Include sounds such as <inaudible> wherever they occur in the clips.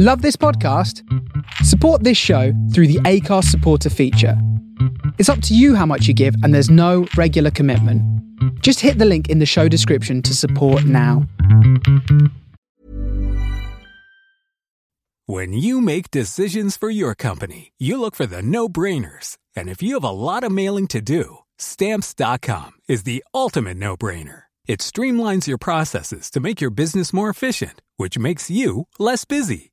Love this podcast? Support this show through the Acast supporter feature. It's up to you how much you give, and there's no regular commitment. Just hit the link in the show description to support now. When you make decisions for your company, you look for the no brainers. And if you have a lot of mailing to do, stamps.com is the ultimate no brainer. It streamlines your processes to make your business more efficient, which makes you less busy.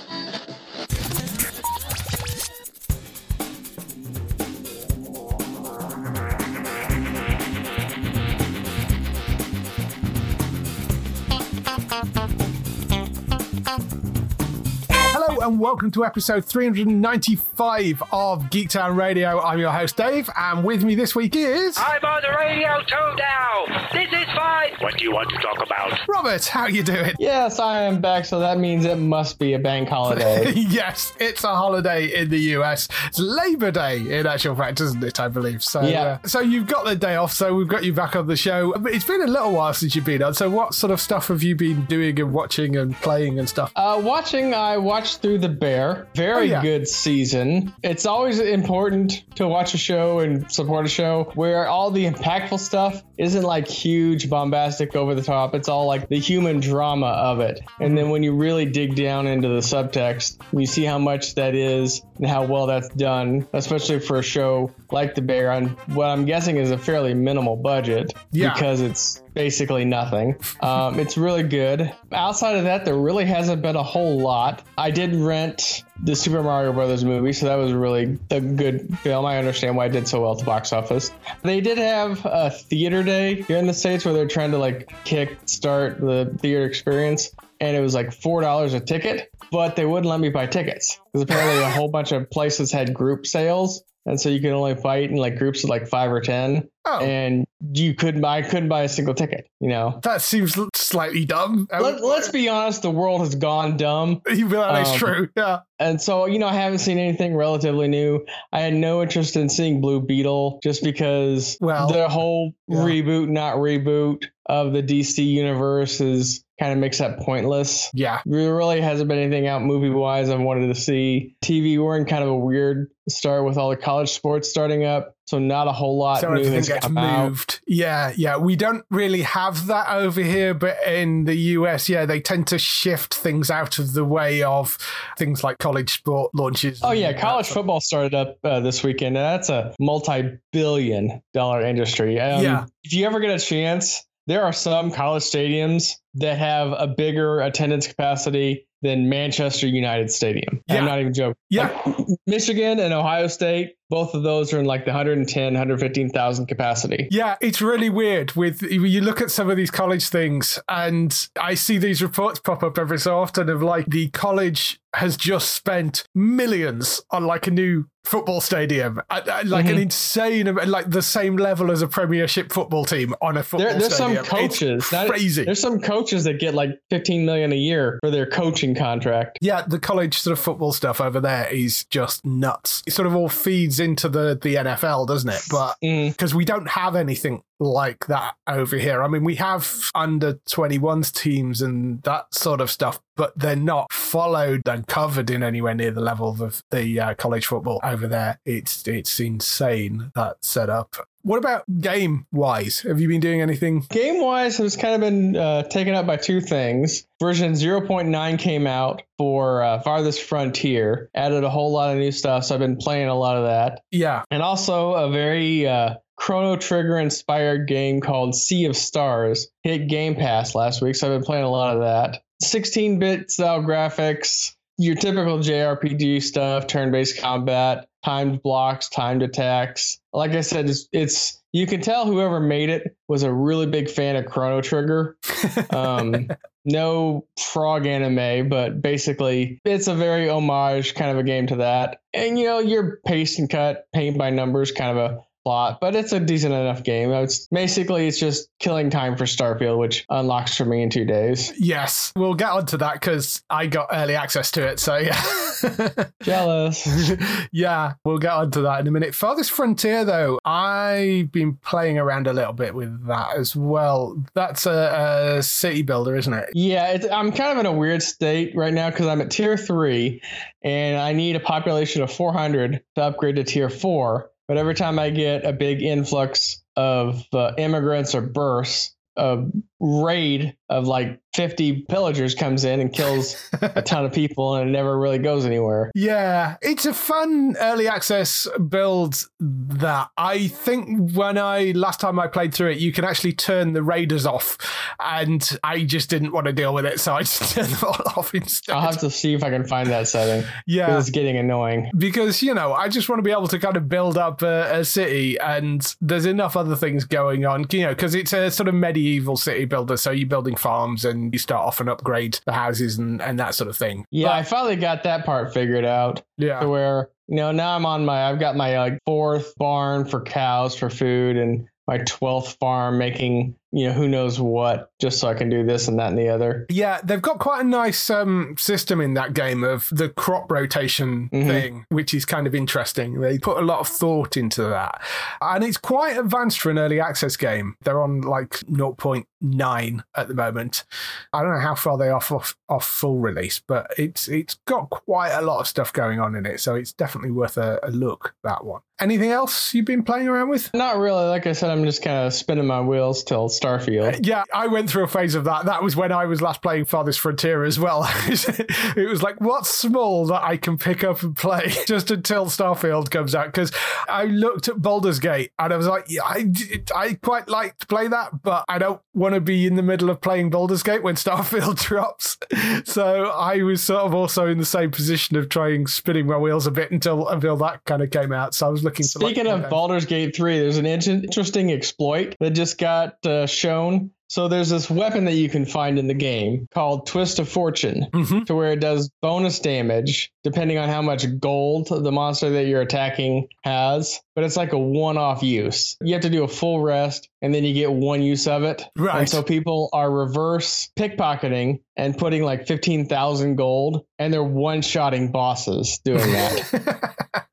Hello and welcome to episode 395 of Geektown Radio. I'm your host Dave, and with me this week is I'm on the radio too now. This is fine. What do you want to talk about? Robert. How you doing? Yes, I am back, so that means it must be a bank holiday. <laughs> yes, it's a holiday in the US. It's Labor Day in actual fact, isn't it? I believe. So, Yeah. uh, so you've got the day off. So we've got you back on the show. But It's been a little while since you've been on. So what sort of stuff have you been doing and watching and playing and stuff? uh, watching, I watched through The Bear. Very Oh, yeah. good season. It's always important to watch a show and support a show where all the impactful stuff isn't like huge, bombastic, over the top. It's all like the human drama of it. And then when you really dig down into the subtext, you see how much that is and how well that's done, especially for a show like The Bear on what I'm guessing is a fairly minimal budget Yeah. because it's basically nothing. Um, it's really good. Outside of that, there really hasn't been a whole lot. I did rent the Super Mario Brothers movie, so that was really a good film. I understand why it did so well at the box office. They did have a theater day here in the States where they're trying to like kick start the theater experience. And it was like four dollars a ticket, but they wouldn't let me buy tickets because apparently a whole bunch of places had group sales, and so you can only fight in like groups of like five or ten Oh, and you couldn't buy couldn't buy a single ticket you know that seems slightly dumb. Let, let's be honest the world has gone dumb You feel that is um, true. Yeah. and so you know i haven't seen anything relatively new i had no interest in seeing blue beetle just because Well, the whole yeah. reboot not reboot of the dc universe is kind of makes that pointless Yeah. there really hasn't been anything out movie wise I've wanted to see. TV, we're in kind of a weird start with all the college sports starting up, so not a whole lot So everything gets come out. moved. Yeah, yeah. We don't really have that over here, but in the US, yeah, they tend to shift things out of the way of things like college sport launches. Oh yeah, and that college football started up uh, this weekend, and that's a multi-billion-dollar industry. Um, Yeah. If you ever get a chance, there are some college stadiums that have a bigger attendance capacity than Manchester United Stadium. Yeah. I'm not even joking. Yeah. Like, Michigan and Ohio State, both of those are in like the 110, 115,000 capacity. Yeah, it's really weird. With you look at some of these college things, and I see these reports pop up every so often of like the college has just spent millions on like a new football stadium, uh, uh, like an Mhm. insane, like the same level as a Premiership football team on a football There, there's some stadium. It's coaches. not- crazy. there's some coaches that get like 15 million a year for their coaching contract. Yeah, the college sort of football stuff over there is just nuts. It sort of all feeds into the the NFL, doesn't it? But Mm. because we don't have anything like that over here. I mean, we have under 21s teams and that sort of stuff, but they're not followed and covered in anywhere near the level of the uh, college football over there. It's it's insane that setup. What about game wise? Have you been doing anything? Game wise, it's kind of been uh, taken up by two things. Version 0.9 came out for uh, Farthest Frontier, added a whole lot of new stuff, so I've been playing a lot of that. Yeah, And also a very uh, Chrono Trigger inspired game called Sea of Stars hit Game Pass last week, so I've been playing a lot of that. 16 bit style graphics, your typical JRPG stuff, turn based combat, timed blocks, timed attacks. Like I said, it's, it's you can tell whoever made it was a really big fan of Chrono Trigger. <laughs> Um, no frog anime, but basically it's a very homage kind of a game to that. And you know, your paste and cut, paint by numbers kind of a plot, but it's a decent enough game. It's basically it's just killing time for Starfield, which unlocks for me in two days. Yes, we'll get onto that because I got early access to it. So yeah, <laughs> jealous. <laughs> yeah, we'll get onto that in a minute. Farthest Frontier, though, I've been playing around a little bit with that as well. That's a, a city builder, isn't it? Yeah, I'm kind of in a weird state right now because I'm at tier three, and I need a population of 400 to upgrade to tier four. But every time I get a big influx of uh, immigrants or births, a raid of like 50 pillagers comes in and kills a <laughs> ton of people and it never really goes anywhere. Yeah, it's a fun early access build that I think when I last time I played through it, you can actually turn the raiders off and I just didn't want to deal with it, so I <laughs> just turned them all off instead. I'll have to see if I can find that setting. Yeah. It's getting annoying. Because, you know, I just want to be able to kind of build up a, a city and there's enough other things going on, you know, because it's a sort of medieval city builder, so you're building farms and you start off and upgrade the houses and, and that sort of thing. Yeah, but, I finally got that part figured out. Yeah. To where, you know, now I'm on my, I've got my like fourth barn for cows for food and my 12th farm making you know who knows what just so i can do this and that and the other. Yeah they've got quite a nice um, system in that game of the crop rotation mm-hmm. thing which is kind of interesting. They put a lot of thought into that. And it's quite advanced for an early access game. They're on like 0.9 at the moment. I don't know how far they are off, off, off full release but it's it's got quite a lot of stuff going on in it so it's definitely worth a, a look that one. Anything else you've been playing around with? Not really. Like i said i'm just kind of spinning my wheels till Starfield. <laughs> Yeah, I went through a phase of that. That was when I was last playing Farthest Frontier as well. <laughs> it was like, what's small that I can pick up and play <laughs> just until Starfield comes out? Because I looked at Baldur's Gate and I was like, yeah, I, I quite like to play that, but I don't want to be in the middle of playing Baldur's Gate when Starfield drops. So I was sort of also in the same position of trying spinning my wheels a bit until until that kind of came out. So I was looking. Speaking like, of Baldur's Gate three, there's an interesting exploit that just got uh, shown. So there's this weapon that you can find in the game called Twist of Fortune, mm-hmm. to where it does bonus damage depending on how much gold the monster that you're attacking has. But it's like a one-off use. You have to do a full rest, and then you get one use of it. Right. And so people are reverse pickpocketing and putting like fifteen thousand gold, and they're one-shotting bosses doing that. <laughs>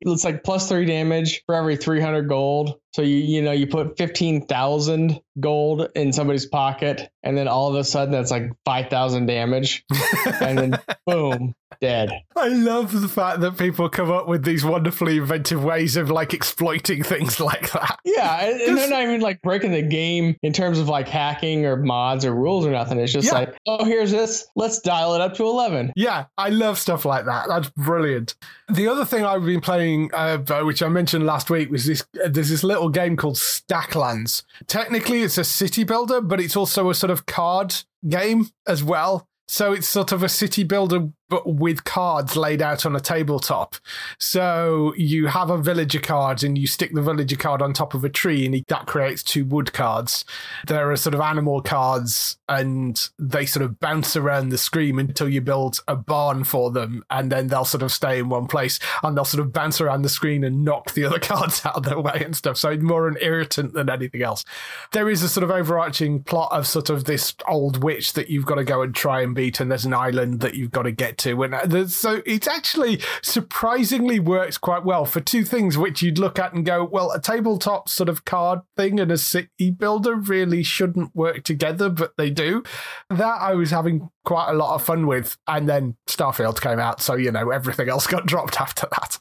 it's like plus three damage for every 300 gold. So you you know you put 15,000 gold in somebody's pocket, and then all of a sudden that's like 5,000 damage, <laughs> and then boom, dead. I love the fact that people come up with these wonderfully inventive ways of like exploiting things <laughs> like that. Yeah, and, and they're not even like breaking the game in terms of like hacking or mods or rules or nothing. It's just yeah. like, oh, here's this. Let's dial it up to 11. Yeah, I love stuff like that. That's brilliant. The other thing I've been playing, uh, which I mentioned last week, was this. Uh, there's this little game called Stacklands. Technically, it's a city builder, but it's also a sort of card game as well. So it's sort of a city builder but with cards laid out on a tabletop. So you have a villager card and you stick the villager card on top of a tree and that creates two wood cards. There are sort of animal cards and they sort of bounce around the screen until you build a barn for them and then they'll sort of stay in one place and they'll sort of bounce around the screen and knock the other <laughs> cards out of their way and stuff. So it's more an irritant than anything else. There is a sort of overarching plot of sort of this old witch that you've got to go and try and beat and there's an island that you've got to get to. And uh, so it actually surprisingly works quite well for two things which you'd look at and go, well, a tabletop sort of card thing and a city builder really shouldn't work together, but they do. That I was having quite a lot of fun with. And then Starfield came out. So, you know, everything else got <laughs> dropped after that.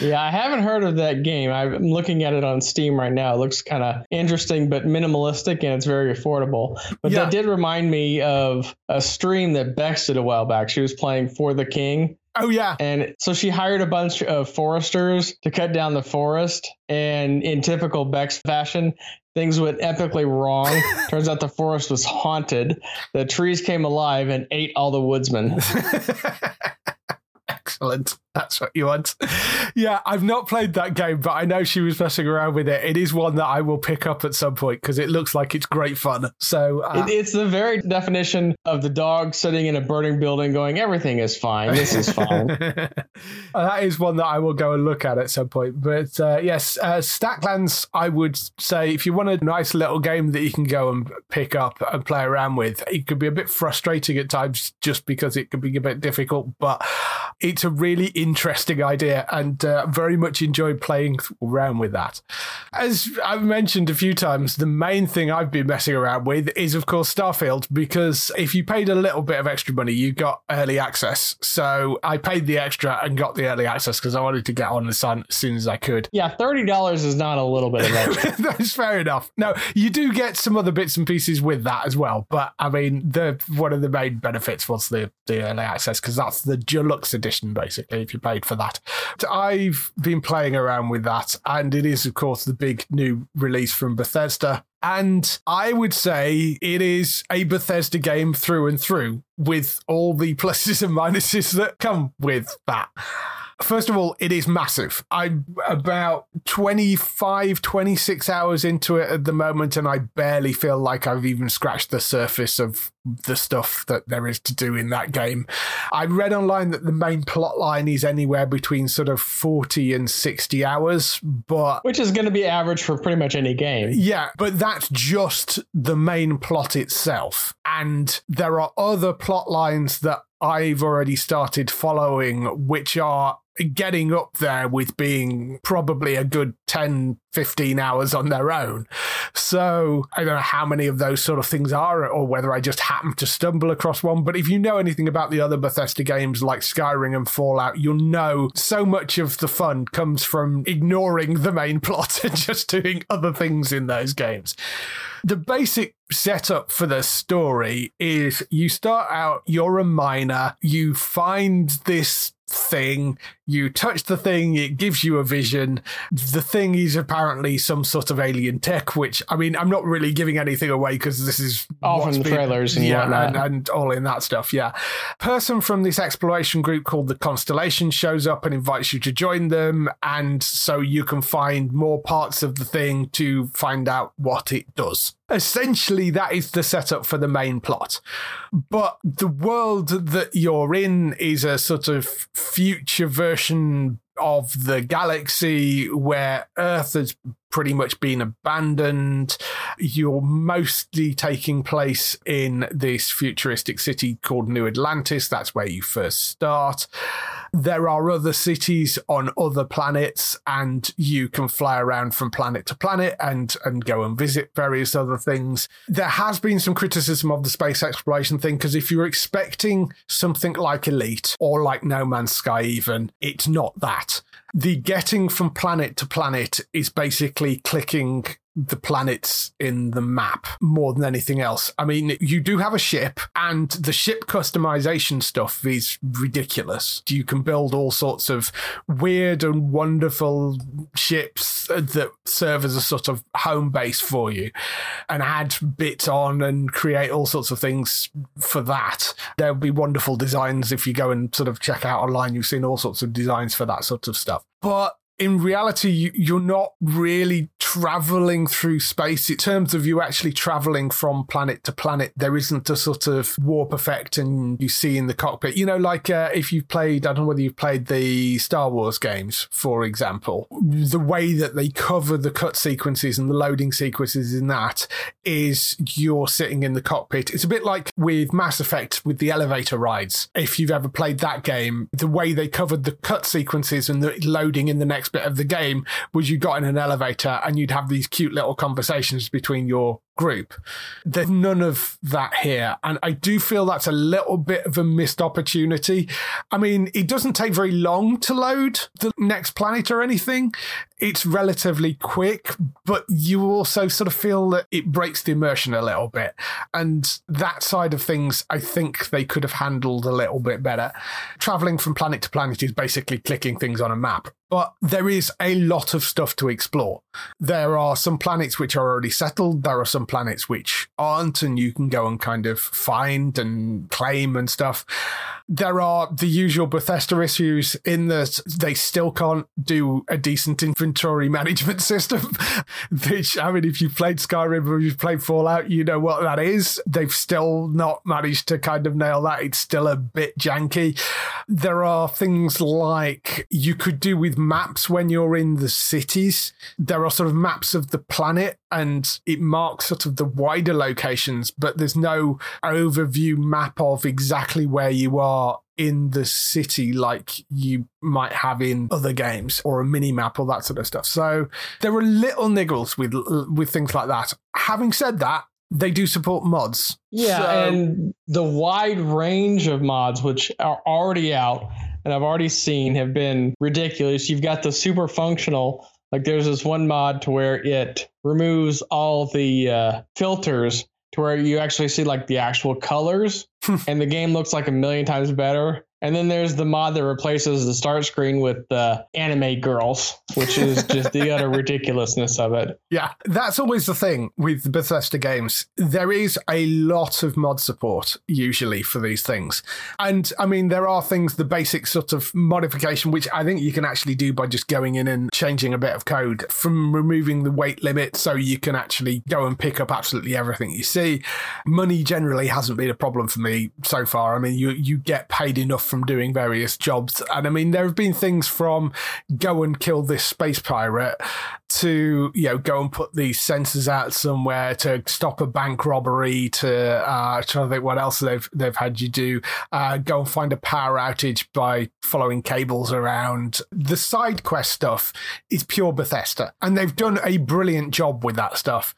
Yeah, I haven't heard of that game. I'm looking at it on Steam right now. It looks kind of interesting, but minimalistic, and it's very affordable. But yeah. that did remind me of a stream that Bex did a while back. She was playing For the King, Oh yeah. And so she hired a bunch of foresters to cut down the forest. And in typical Bex fashion, things went epically wrong. <laughs> Turns out the forest was haunted. The trees came alive and ate all the woodsmen. <laughs> Excellent. That's what you want. Yeah, I've not played that game, but I know she was messing around with it. It is one that I will pick up at some point because it looks like it's great fun. So uh, It, it's the very definition of the dog sitting in a burning building going, everything is fine. This is <laughs> fine. that is one that I will go and look at at some point. But uh, yes, uh, Stacklands, I would say if you want a nice little game that you can go and pick up and play around with, it could be a bit frustrating at times just because it could be a bit difficult, but it's a really interesting idea and uh, very much enjoyed playing around with that. As I've mentioned a few times, the main thing I've been messing around with is, of course, Starfield, because if you paid a little bit of extra money, you got early access. So I paid the extra and got the early access because I wanted to get on the sun as soon as I could. yeah, $30 is not a little bit of extra. <laughs> That's fair enough. No, you do get some other bits and pieces with that as well. But I mean, the one of the main benefits was the, the early access because that's the deluxe edition, basically, you paid for that. I've been playing around with that, and it is, of course, the big new release from Bethesda. And I would say it is a Bethesda game through and through with all the <laughs> pluses and minuses that come with that. First of all, it is massive. I'm about 25, 26 hours into it at the moment, and I barely feel like I've even scratched the surface of the stuff that there is to do in that game. I read online that the main plot line is anywhere between sort of 40 and 60 hours, but Which is going to be average for pretty much any game. yeah, but that's just the main plot itself. And there are other plot lines that I've already started following, which are getting up there with being probably a good 10, 15 hours on their own. So I don't know how many of those sort of things are, or whether I just happen to stumble across one. But if you know anything about the other Bethesda games like Skyrim and Fallout, you'll know so much of the fun comes from ignoring the main <laughs> plot and just doing other things in those games. The basic setup for the story is you start out, you're a miner, you find this thing, you touch the thing, it gives you a vision. The thing is apparently some sort of alien tech, which I mean, I'm not really giving anything away because this is All from the been- trailers and yeah, and, and all in that stuff. Yeah, person from this exploration group called the Constellation shows up and invites you to join them, and so you can find more parts of the thing to find out what it does. Essentially, that is the setup for the main plot. But the world that you're in is a sort of future version of the galaxy where Earth has pretty much been abandoned. You're mostly taking place in this futuristic city called New Atlantis. That's where you first start. There are other cities on other planets, and you can fly around from planet to planet and, and go and visit various other things. There has been some criticism of the space exploration thing because if you're expecting something like Elite or like No Man's Sky, even, it's not that. The getting from planet to planet is basically clicking the planets in the map more than anything else. I mean, you do have a ship, and the ship customization stuff is ridiculous. You can build all sorts of weird and wonderful ships that serve as a sort of home base for you and add bits on and create all sorts of things for that. There'll be wonderful designs if you go and sort of check out online. You've seen all sorts of designs for that sort of stuff. But in reality, you, you're not really traveling through space. In terms of you actually traveling from planet to planet, there isn't a sort of warp effect and you see in the cockpit. You know, like uh, if you've played, I don't know whether you've played the Star Wars games, for example, the way that they cover the cut sequences and the loading sequences in that is you're sitting in the cockpit. It's a bit like with Mass Effect with the elevator rides. If you've ever played that game, the way they covered the cut sequences and the loading in the next bit of the game was you got in an elevator and you'd have these cute little conversations between your group. There's none of that here. And I do feel that's a little bit of a missed opportunity. I mean, it doesn't take very long to load the next planet or anything. It's relatively quick, but you also sort of feel that it breaks the immersion a little bit. And that side of things, I think they could have handled a little bit better. Traveling from planet to planet is basically clicking things on a map but there is a lot of stuff to explore. There are some planets which are already settled, there are some planets which aren't, and you can go and kind of find and claim and stuff. There are the usual Bethesda issues in that they still can't do a decent inventory <laughs> management system. <laughs> Which, I mean, if you've played Skyrim or you've played Fallout, you know what that is. They've still not managed to kind of nail that. It's still a bit janky. There are things like you could do with maps when you're in the cities. There are sort of maps of the planet and it marks sort of the wider locations, but there's no overview map of exactly where you are in the city like you might have in other games or a mini map or that sort of stuff. So there are little niggles with with things like that. Having said that, they do support mods. Yeah, so, and the wide range of mods which are already out and I've already seen have been ridiculous. You've got the super functional, like there's this one mod to where it removes all the uh, filters to where you actually see like the actual colors <laughs> and the game looks like a million times better and then there's the mod that replaces the start screen with the anime girls, which is <laughs> just the utter ridiculousness of it. Yeah, that's always the thing with Bethesda games. There is a lot of mod support usually for these things. And I mean, there are things, the basic sort of modification, which I think you can actually do by just going in and changing a bit of code from removing the weight limit so you can actually go and pick up absolutely everything you see. Money generally hasn't been a problem for me so far. I mean, you, you get paid enough from doing various jobs. And I mean, there have been things from go and kill this space pirate to you know go and put these sensors out somewhere to stop a bank robbery to uh trying to think what else they've they've had you do. Uh go and find a power outage by following cables around. The side quest stuff is pure Bethesda and they've done a brilliant job with that stuff.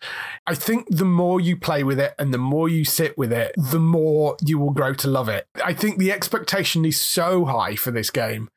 I think the more you play with it and the more you sit with it the more you will grow to love it. I think the expectation is so high for this game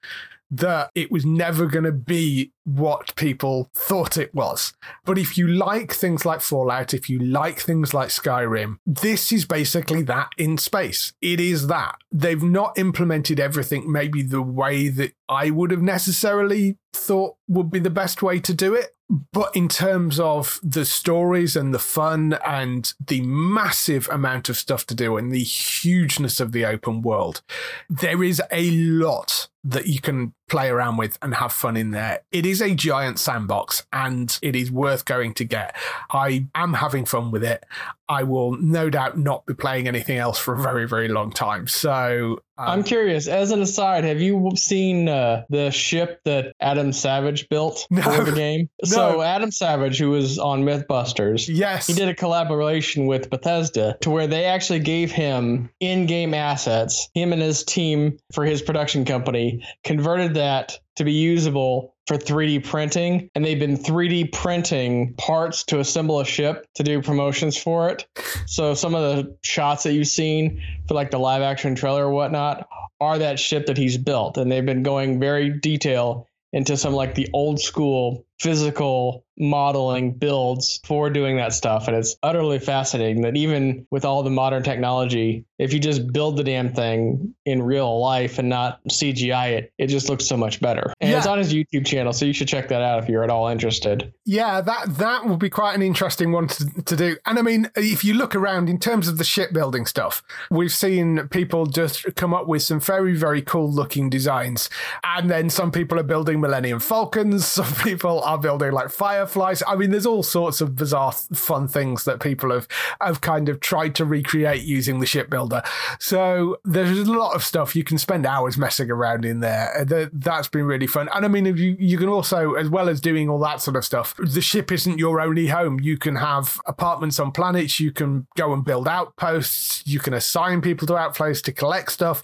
that it was never going to be what people thought it was. But if you like things like Fallout, if you like things like Skyrim, this is basically that in space. It is that. They've not implemented everything maybe the way that I would have necessarily thought would be the best way to do it. But in terms of the stories and the fun and the massive amount of stuff to do and the hugeness of the open world, there is a lot that you can play around with and have fun in there. It is a giant sandbox and it is worth going to get. I am having fun with it. I will no doubt not be playing anything else for a very, very long time. So um, I'm curious. As an aside, have you seen uh, the ship that Adam Savage built <laughs> no, for the game? <laughs> No. So Adam Savage, who was on MythBusters, yes, he did a collaboration with Bethesda to where they actually gave him in-game assets. Him and his team for his production company converted that to be usable for 3D printing, and they've been 3D printing parts to assemble a ship to do promotions for it. So some of the shots that you've seen for like the live action trailer or whatnot are that ship that he's built, and they've been going very detail into some like the old school physical modeling builds for doing that stuff. And it's utterly fascinating that even with all the modern technology, if you just build the damn thing in real life and not CGI it, it just looks so much better. And yeah. it's on his YouTube channel, so you should check that out if you're at all interested. Yeah, that that would be quite an interesting one to, to do. And I mean, if you look around in terms of the shipbuilding stuff, we've seen people just come up with some very, very cool looking designs. And then some people are building Millennium Falcons, <laughs> some people are building like fireflies. I mean, there's all sorts of bizarre, fun things that people have have kind of tried to recreate using the shipbuilder. So there's a lot of stuff you can spend hours messing around in there. Uh, that's been really fun. And I mean, you you can also, as well as doing all that sort of stuff, the ship isn't your only home. You can have apartments on planets. You can go and build outposts. You can assign people to outposts to collect stuff.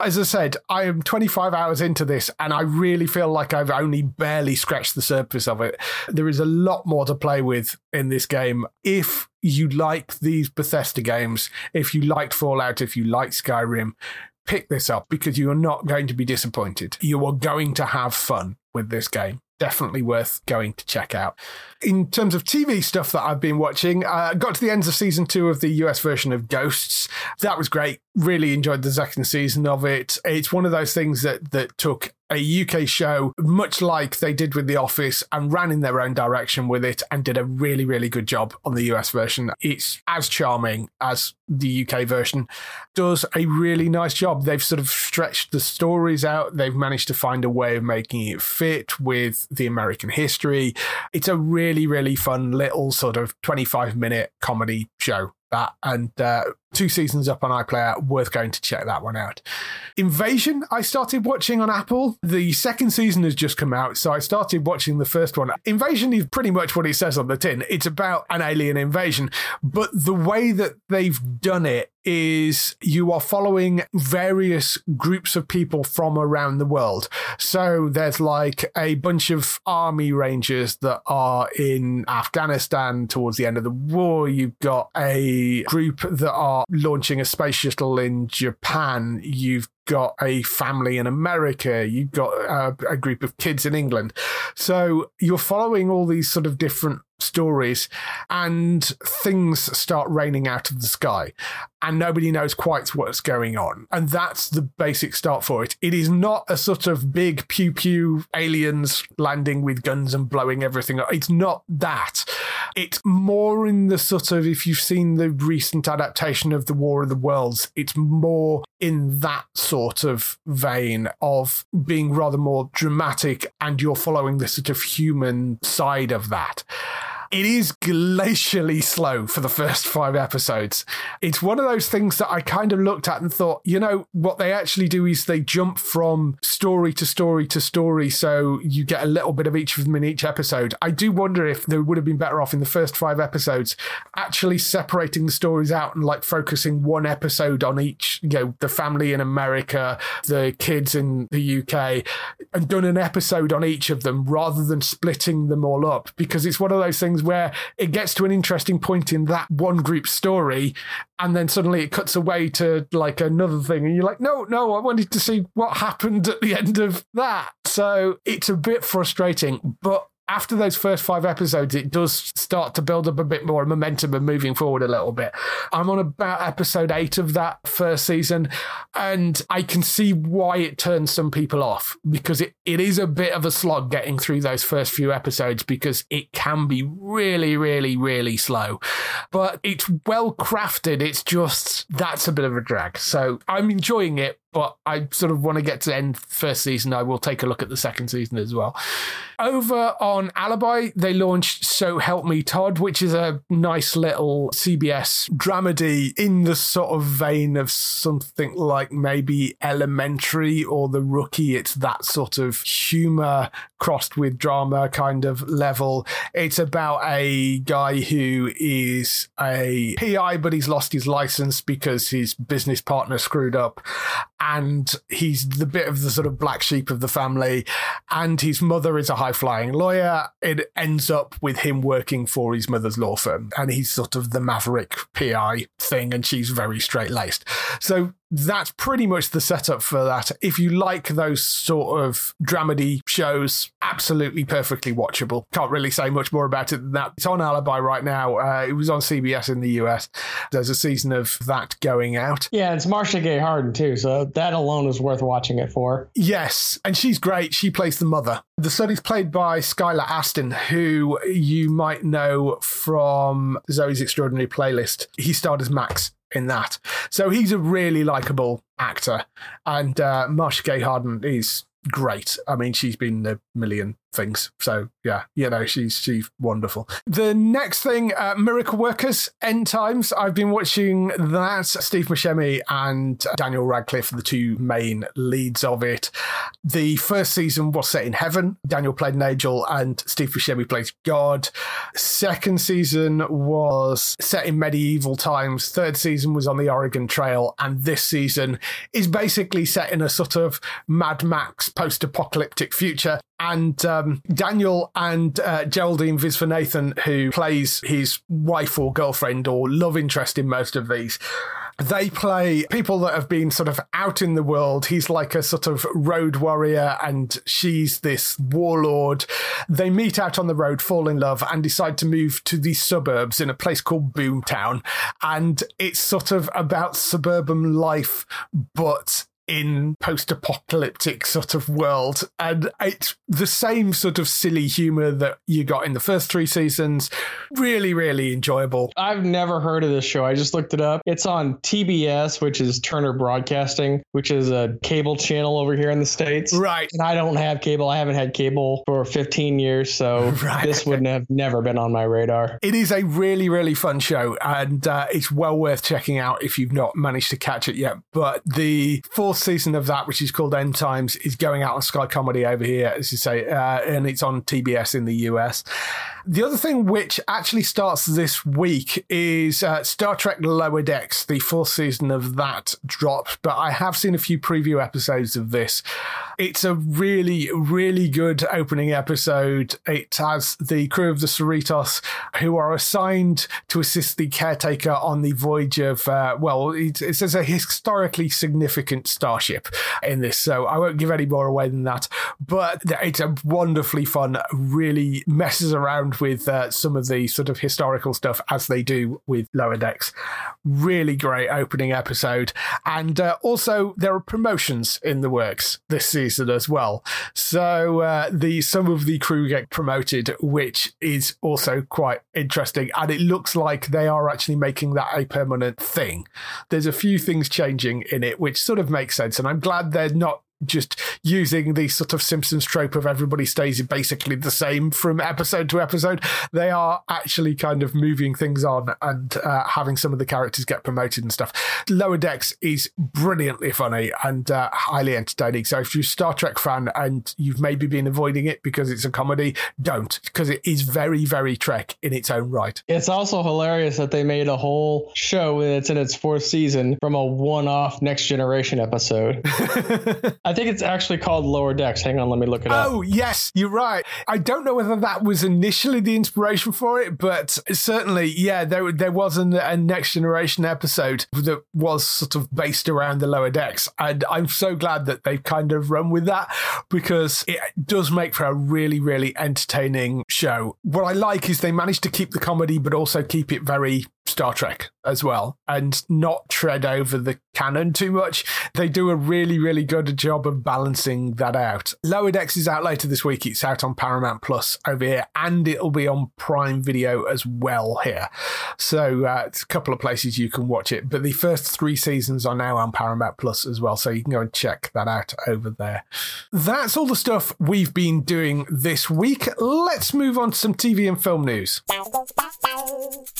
As I said, I am 25 hours into this, and I really feel like I've only barely scratched the surface of it. There is a lot more to play with in this game. If you like these Bethesda games, if you liked Fallout, if you like Skyrim, pick this up because you are not going to be disappointed. You are going to have fun with this game definitely worth going to check out. In terms of TV stuff that I've been watching, I uh, got to the ends of season two of the US version of Ghosts. That was great. Really enjoyed the second season of it. It's one of those things that that took a UK show, much like they did with The Office, and ran in their own direction with it and did a really, really good job on the US version. It's as charming as the UK version, does a really nice job. They've sort of stretched the stories out, they've managed to find a way of making it fit with the American history. It's a really, really fun little sort of 25 minute comedy show that and uh, two seasons up on iPlayer. Worth going to check that one out. Invasion, I started watching on Apple. The second season has just come out, so I started watching the first one. Invasion is pretty much what it says on the tin. It's about an alien invasion, but the way that they've done it is you are following various groups of people from around the world. So there's like a bunch of army rangers that are in Afghanistan towards the end of the war. You've got a group that are launching a space shuttle in Japan. You've got a family in America, you've got a, a, group of kids in England. So you're following all these sort of different stories, and things start raining out of the sky, and nobody knows quite what's going on. And that's the basic start for it. It is not a sort of big pew pew aliens landing with guns and blowing everything up. It's not that. It's more in the sort of, if you've seen the recent adaptation of The War of the Worlds, it's more in that sort of vein of being rather more dramatic and you're following the sort of human side of that. It is glacially slow for the first five episodes. It's one of those things that I kind of looked at and thought, you know, what they actually do is they jump from story to story to story. So you get a little bit of each of them in each episode. I do wonder if they would have been better off in the first five episodes actually separating the stories out and like focusing one episode on each, you know, the family in America, the kids in the UK, and done an episode on each of them rather than splitting them all up because it's one of those things where it gets to an interesting point in that one group story and then suddenly it cuts away to like another thing and you're like no no i wanted to see what happened at the end of that. So it's a bit frustrating but after those first five episodes, it does start to build up a bit more momentum and moving forward a little bit. I'm on about episode eight of that first season, and I can see why it turns some people off because it, it is a bit of a slog getting through those first few episodes because it can be really, really, really slow. But it's well crafted. It's just that's a bit of a drag. So I'm enjoying it, but I sort of want to get to end first season. I will take a look at the second season as well. Over on Alibi, they launched So Help Me Todd, which is a nice little CBS dramedy in the sort of vein of something like maybe Elementary or The Rookie. It's that sort of humor crossed with drama kind of level. It's about a guy who is a PI, but he's lost his license because his business partner screwed up and he's the bit of the sort of black sheep of the family, and his mother is a high flying lawyer. It ends up with him working for his mother's law firm, and he's sort of the maverick PI thing, and she's very straight laced. So that's pretty much the setup for that. If you like those sort of dramedy shows, absolutely perfectly watchable. Can't really say much more about it than that. It's on Alibi right now. Uh, it was on CBS in the US. There's a season of that going out. Yeah, it's Marcia Gay Harden too, so that alone is worth watching it for. Yes, and she's great. She plays the mother. The son is played by Skylar Astin, who you might know from Zoe's Extraordinary Playlist. He starred as Max in that. So he's a really likable actor. And uh, Marcia Gay Harden is great. I mean, she's been a million things. So yeah, you know, she's she's wonderful. The next thing, uh, Miracle Workers, End Times. I've been watching that. Steve Buscemi and Daniel Radcliffe, the two main leads of it. The first season was set in heaven. Daniel played Nigel, and Steve Buscemi plays God. Second season was set in medieval times. Third season was on the Oregon Trail, and this season is basically set in a sort of Mad Max post-apocalyptic future and um, Daniel and uh, Geraldine Viswanathan, who plays his wife or girlfriend or love interest in most of these they play people that have been sort of out in the world. He's like a sort of road warrior, and she's this warlord. They meet out on the road, fall in love, and decide to move to the suburbs in a place called Boomtown. And it's sort of about suburban life, but in post-apocalyptic sort of world. And it's the same sort of silly humor that you got in the first three seasons. Really really enjoyable. I've never heard of this show. I just looked it up. It's on tbs which is turner broadcasting which is a cable channel over here in the states. Right. And i don't have cable. I haven't had cable for 15 years so <laughs> right. this wouldn't have never been on my radar. It is a really really fun show and uh, it's well worth checking out if you've not managed to catch it yet. But the fourth season of that, which is called End Times, is going out on Sky Comedy over here, as you say, uh, and it's on TBS in the US. The other thing which actually starts this week is uh, Star Trek Lower Decks. The fourth season of that dropped, but I have seen a few preview episodes of this. It's a really, really good opening episode. It has the crew of the Cerritos who are assigned to assist the caretaker on the voyage of, uh, well, it, it says a historically significant starship in this, so I won't give any more away than that. But it's a wonderfully fun, really messes around with uh, some of the sort of historical stuff as they do with Lower Decks. Really great opening episode. And uh, also, there are promotions in the works this season as well. So uh, the some of the crew get promoted, which is also quite interesting. And it looks like they are actually making that a permanent thing. There's a few things changing in it, which sort of makes sense. And I'm glad they're not just using the sort of Simpsons trope of everybody stays basically the same from episode to episode. They are actually kind of moving things on and uh, having some of the characters get promoted and stuff. Lower Decks is brilliantly funny and uh, highly entertaining. So if you're a Star Trek fan and you've maybe been avoiding it because it's a comedy, don't because it is very, very Trek in its own right. It's also hilarious that they made a whole show that's in its fourth season from a one-off Next Generation episode. <laughs> I think it's actually called Lower Decks. Hang on, let me look it up. Oh, yes, you're right. I don't know whether that was initially the inspiration for it, but certainly, yeah, there there was a, a Next Generation episode that was sort of based around the Lower Decks, and I'm so glad that they've kind of run with that because it does make for a really, really entertaining show. What I like is they managed to keep the comedy, but also keep it very Star Trek as well and not tread over the canon too much. They do a really, really good job of balancing that out. Lower Decks is out later this week. It's out on Paramount Plus over here and it'll be on Prime Video as well here. So uh, it's a couple of places you can watch it. But the first three seasons are now on Paramount Plus as well. So you can go and check that out over there. That's all the stuff we've been doing this week. Let's move on to some TV and film news. <laughs>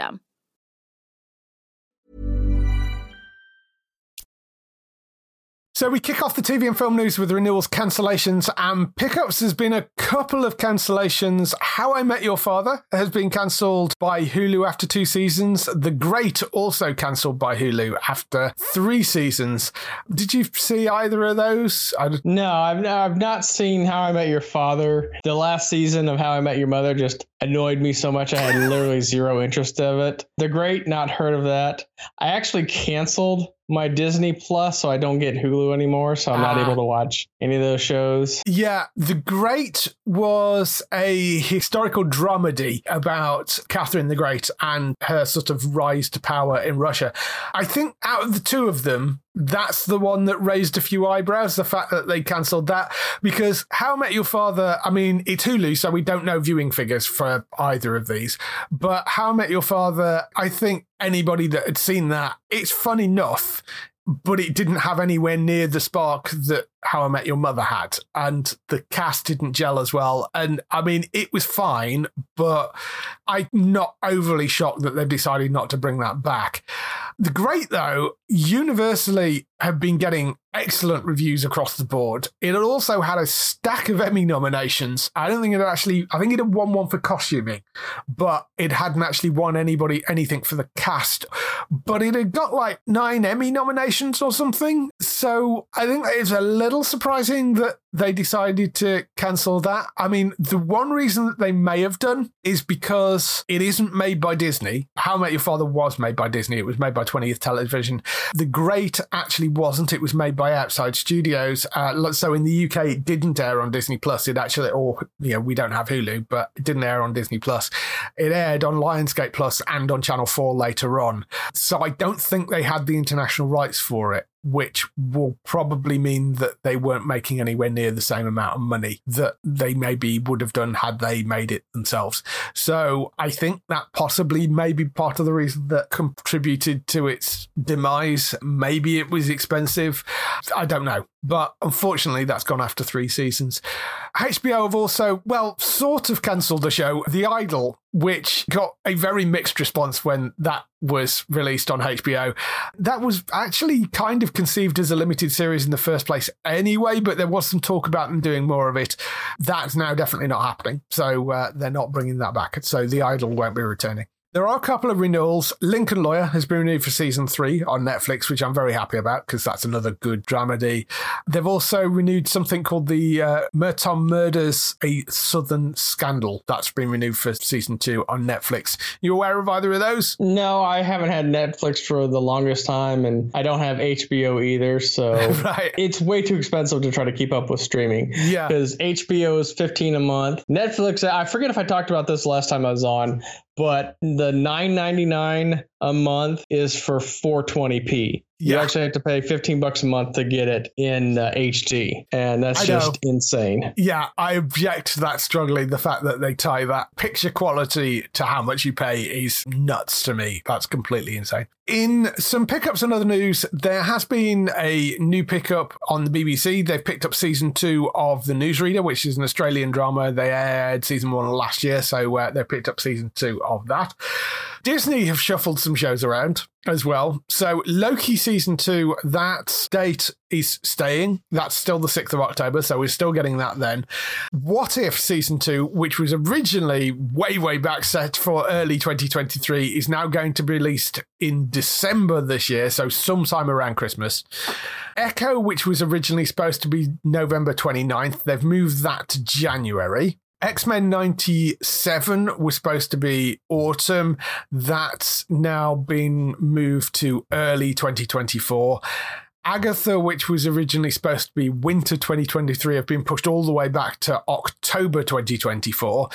system. So we kick off the TV and film news with renewals, cancellations, and pickups. There's been a couple of cancellations. How I Met Your Father has been cancelled by Hulu after two seasons. The Great also cancelled by Hulu after three seasons. Did you see either of those? No, I've, I've not seen How I Met Your Father. The last season of How I Met Your Mother just annoyed me so much. I had literally <laughs> zero interest of it. The Great, not heard of that. I actually canceled my Disney Plus, so I don't get Hulu anymore, so I'm not ah. able to watch any of those shows. Yeah, The Great was a historical dramedy about Catherine the Great and her sort of rise to power in Russia. I think out of the two of them, that's the one that raised a few eyebrows. The fact that they cancelled that because How Met Your Father. I mean, it's Hulu, so we don't know viewing figures for either of these. But How Met Your Father, I think anybody that had seen that, it's fun enough but it didn't have anywhere near the spark that How I Met Your Mother had. And the cast didn't gel as well. And I mean, it was fine, but I'm not overly shocked that they've decided not to bring that back. The great, though, universally have been getting excellent reviews across the board. It also had a stack of Emmy nominations. I don't think it actually, I think it had won one for costuming, but it hadn't actually won anybody anything for the cast. But it had got like nine Emmy nominations or something. So I think it's a little surprising that they decided to cancel that. I mean, the one reason that they may have done is because it isn't made by Disney. How Met Your Father was made by Disney. It was made by 20th Television. The Great actually wasn't. It was made by Outside Studios. Uh, so in the UK, it didn't air on Disney Plus. It actually, or you know, we don't have Hulu, but it didn't air on Disney Plus. It aired on Lionsgate Plus and on Channel 4 later on. So I don't think they had the international rights for it which will probably mean that they weren't making anywhere near the same amount of money that they maybe would have done had they made it themselves. So I think that possibly may be part of the reason that contributed to its demise. Maybe it was expensive. I don't know. But unfortunately, that's gone after three seasons. HBO have also, well, sort of cancelled the show, The Idol, which got a very mixed response when that was released on HBO. That was actually kind of conceived as a limited series in the first place anyway, but there was some talk about them doing more of it. That's now definitely not happening. So uh, they're not bringing that back. So The Idol won't be returning. There are a couple of renewals. Lincoln Lawyer has been renewed for season three on Netflix, which I'm very happy about because that's another good dramedy. They've also renewed something called the uh, Murdaugh Murders, a Southern Scandal. That's been renewed for season two on Netflix. You aware of either of those? No, I haven't had Netflix for the longest time, and I don't have HBO either. So <laughs> right. it's way too expensive to try to keep up with streaming. Yeah. Because HBO is 15 a month. Netflix, I forget if I talked about this last time I was on, but the 9.99 a month is for 420p. You Yeah. actually have to pay 15 bucks a month to get it in uh, HD, and that's I just know. insane. Yeah, I object to that strongly. The fact that they tie that picture quality to how much you pay is nuts to me. That's completely insane. In some pickups and other news, there has been a new pickup on the BBC. They've picked up season two of The Newsreader, which is an Australian drama. They aired season one last year, so uh, they picked up season two of that. Disney have shuffled some shows around as well. So Loki season two, that date is staying. That's still the 6th of October, so we're still getting that then. What If season two, which was originally way, way back set for early 2023, is now going to be released in December this year, so sometime around Christmas. Echo, which was originally supposed to be November 29th, they've moved that to January. X Men 97 was supposed to be autumn. That's now been moved to early 2024. Agatha, which was originally supposed to be winter 2023, have been pushed all the way back to October 2024.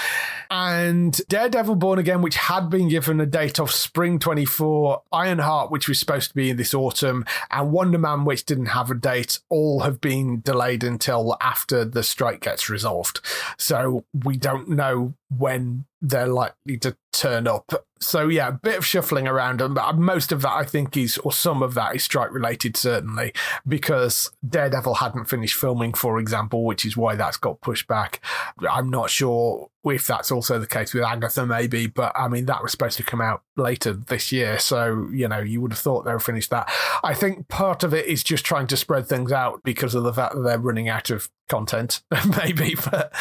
And Daredevil Born Again, which had been given a date of spring 24, Ironheart, which was supposed to be in this autumn, and Wonder Man, which didn't have a date, all have been delayed until after the strike gets resolved. So we don't know when they're likely to turn up. So yeah, a bit of shuffling around, and but most of that I think is, or some of that is strike related, certainly, because Daredevil hadn't finished filming, for example, which is why that's got pushed back. I'm not sure if that's also the case with Agatha, maybe, but I mean that was supposed to come out later this year, so you know you would have thought they would finished that. I think part of it is just trying to spread things out because of the fact that they're running out of content, <laughs> maybe. But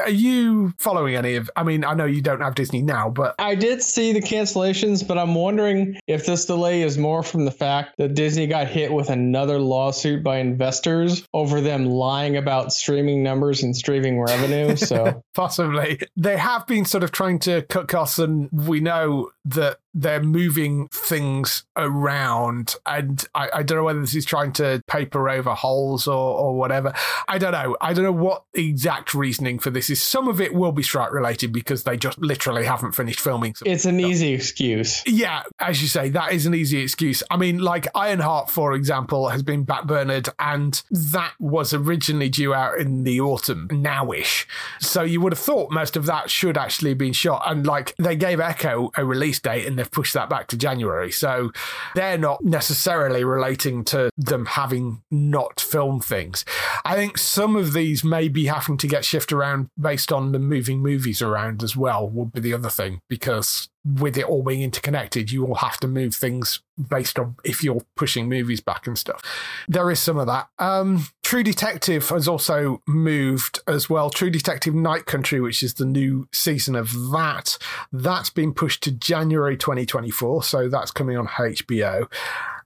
are you following any of? I mean, I know you don't have Disney now, but I did see the cancellations, but I'm wondering if this delay is more from the fact that Disney got hit with another lawsuit by investors over them lying about streaming numbers and streaming revenue. So <laughs> possibly they have been sort of trying to cut costs, and we know that they're moving things around. And I, I don't know whether this is trying to paper over holes or, or whatever. I don't know. I don't know what the exact reasoning for this is. Some of it will be strike related because they just literally haven't finished filming. It's an stuff. easy excuse. Yeah, as you say, that is an easy excuse. I mean, like Ironheart, for example, has been backburnered, and that was originally due out in the autumn, nowish. So you would have thought most of that should actually have been shot. And like they gave Echo a release date and they've pushed that back to January. So they're not necessarily relating to them having not filmed things. I think some of these may be having to get shifted around based on the moving movies around as well, would be the other thing, because with it all being interconnected, you will have to move things based on if you're pushing movies back and stuff. There is some of that. Um, True Detective has also moved as well. True Detective Night Country, which is the new season of that, that's been pushed to January 2024. So that's coming on HBO.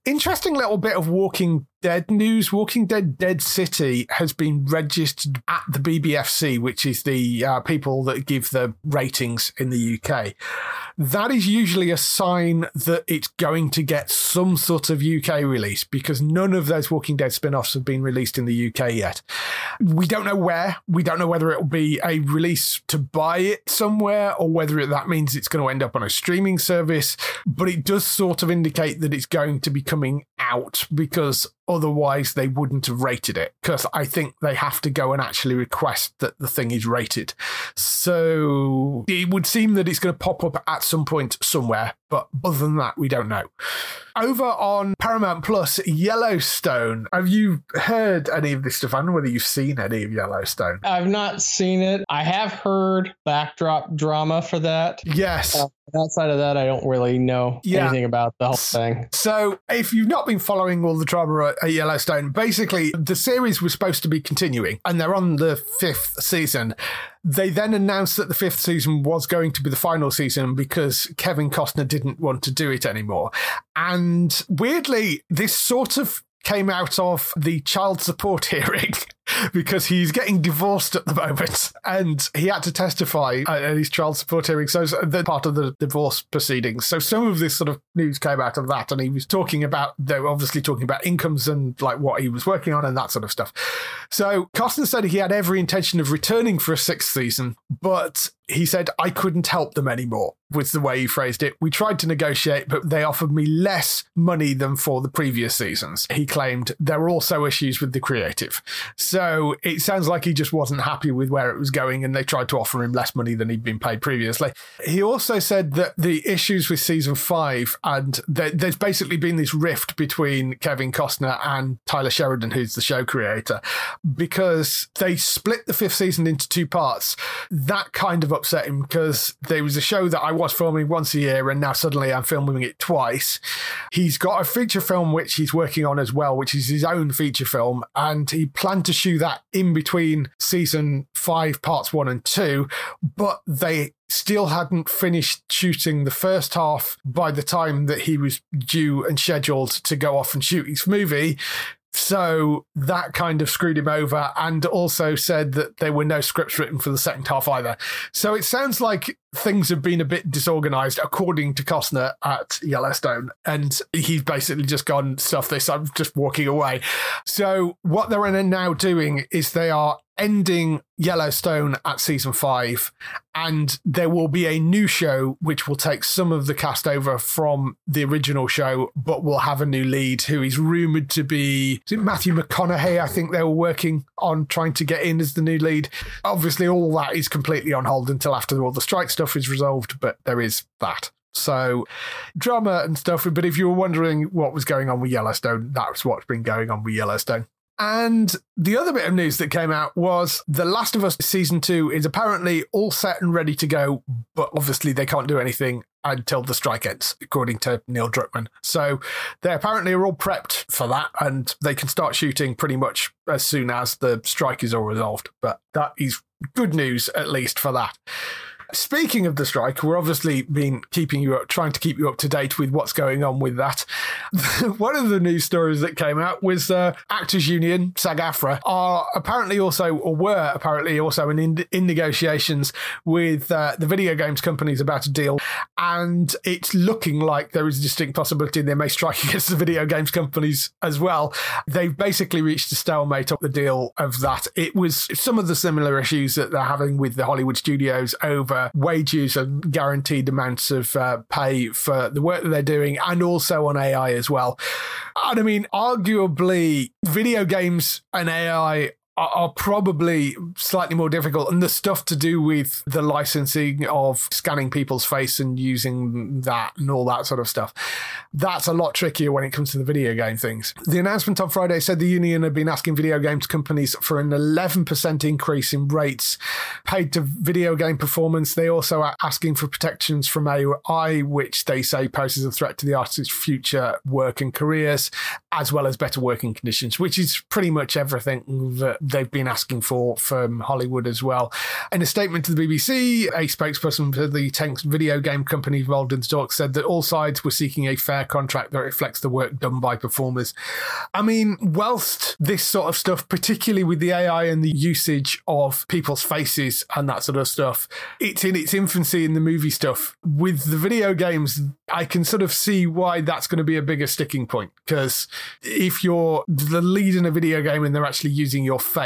Interesting little bit of Walking Dead news. Walking Dead Dead City has been registered at the BBFC, which is the uh, people that give the ratings in the UK. That is usually a sign that it's going to get some sort of UK release because none of those Walking Dead spin offs have been released in the UK yet. We don't know where. We don't know whether it will be a release to buy it somewhere or whether that means it's going to end up on a streaming service. But it does sort of indicate that it's going to be coming out because otherwise they wouldn't have rated it because I think they have to go and actually request that the thing is rated. So it would seem that it's going to pop up at some point somewhere, but other than that, we don't know. Over on Paramount Plus, Yellowstone. Have you heard any of this, stuff? Stefan? Whether you've seen any of Yellowstone? I've not seen it. I have heard backdrop drama for that. Yes. Uh, outside of that, I don't really know Yeah. anything about the whole thing. So, if you've not been following all the drama at Yellowstone, basically the series was supposed to be continuing, and they're on the fifth season. They then announced that the fifth season was going to be the final season because Kevin Costner didn't want to do it anymore. And weirdly, this sort of came out of the child support <laughs> hearing <laughs> because he's getting divorced at the moment and he had to testify uh, at his child support hearing. So the part of the divorce proceedings. So some of this sort of news came out of that. And he was talking about, they were obviously talking about incomes and like what he was working on and that sort of stuff. So Costner said he had every intention of returning for a sixth season, but he said, I couldn't help them anymore, was the way he phrased it. We tried to negotiate, but they offered me less money than for the previous seasons. He claimed there were also issues with the creative. So it sounds like he just wasn't happy with where it was going and they tried to offer him less money than he'd been paid previously. He also said that the issues with season five and there, there's basically been this rift between Kevin Costner and Taylor Sheridan, who's the show creator, because they split the fifth season into two parts. That kind of upset him because there was a show that I was filming once a year and now suddenly I'm filming it twice. He's got a feature film which he's working on as well, which is his own feature film, and he planned to shoot that in between season five, parts one and two, but they still hadn't finished shooting the first half by the time that he was due and scheduled to go off and shoot his movie. So that kind of screwed him over and also said that there were no scripts written for the second half either. So it sounds like things have been a bit disorganized according to Costner at Yellowstone. And he's basically just gone, stuff this, I'm just walking away. So what they're now doing is they are ending Yellowstone at season five, and there will be a new show which will take some of the cast over from the original show, but will have a new lead who is rumored to be Matthew McConaughey. I think they were working on trying to get in as the new lead. Obviously, all that is completely on hold until after all the strike stuff is resolved, but there is that. So, drama and stuff. But if you were wondering what was going on with Yellowstone, that's what's been going on with Yellowstone. And the other bit of news that came out was The Last of Us season two is apparently all set and ready to go, but obviously they can't do anything until the strike ends, according to Neil Druckmann. So they apparently are all prepped for that and they can start shooting pretty much as soon as the strike is all resolved. But that is good news, at least for that. Speaking of the strike, we're obviously been keeping you up, trying to keep you up to date with what's going on with that. <laughs> one of the news stories that came out was uh, Actors Union, SAG-AFTRA, are apparently also, or were apparently also in, in, negotiations with uh, the video games companies about a deal. And it's looking like there is a distinct possibility they may strike <laughs> against the video games companies as well. They've basically reached a stalemate of the deal of that. It was some of the similar issues that they're having with the Hollywood studios over wages and guaranteed amounts of uh, pay for the work that they're doing and also on AI as well. And I mean, arguably, video games and AI are, probably slightly more difficult. And the stuff to do with the licensing of scanning people's face and using that and all that sort of stuff, that's a lot trickier when it comes to the video game things. The announcement on Friday said the union had been asking video games companies for an 11% increase in rates paid to video game performance. They also are asking for protections from AI, which they say poses a threat to the artist's future work and careers, as well as better working conditions, which is pretty much everything that they've been asking for from Hollywood as well. In a statement to the BBC, a spokesperson for the Tanks video game company involved in the talk said that all sides were seeking a fair contract that reflects the work done by performers. I mean, whilst this sort of stuff, particularly with the AI and the usage of people's faces and that sort of stuff, it's in its infancy in the movie stuff. With the video games, I can sort of see why that's going to be a bigger sticking point because if you're the lead in a video game and they're actually using your face,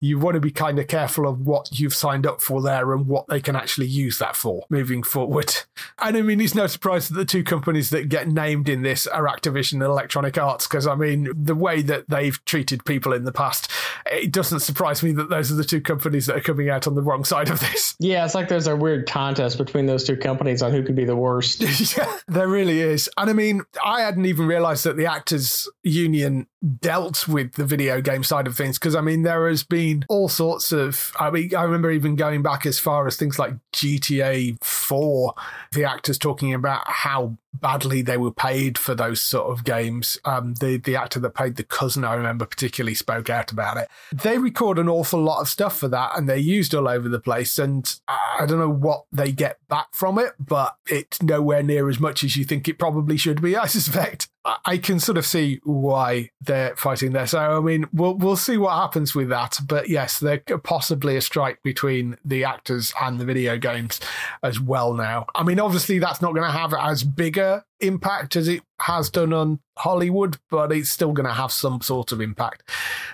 you want to be kind of careful of what you've signed up for there and what they can actually use that for moving forward. <laughs> And I mean, it's no surprise that the two companies that get named in this are Activision and Electronic Arts because I mean, the way that they've treated people in the past, it doesn't surprise me that those are the two companies that are coming out on the wrong side of this. <laughs> Yeah, it's like there's a weird contest between those two companies on who could be the worst. <laughs> yeah, there really is. And I mean, I hadn't even realized that the Actors Union dealt with the video game side of things because I mean there has been all sorts of I mean I remember even going back as far as things like GTA 4 the actors talking about how badly they were paid for those sort of games um, the the actor that played the cousin I remember particularly spoke out about it they record an awful lot of stuff for that and they're used all over the place and I don't know what they get back from it but it's nowhere near as much as you think it probably should be <laughs> I suspect I can sort of see why they're fighting there. So I mean, we'll we'll see what happens with that. But yes, there could possibly a strike between the actors and the video games as well now. I mean, obviously that's not going to have as bigger Sarah impact as it has done on Hollywood, but it's still going to have some sort of impact.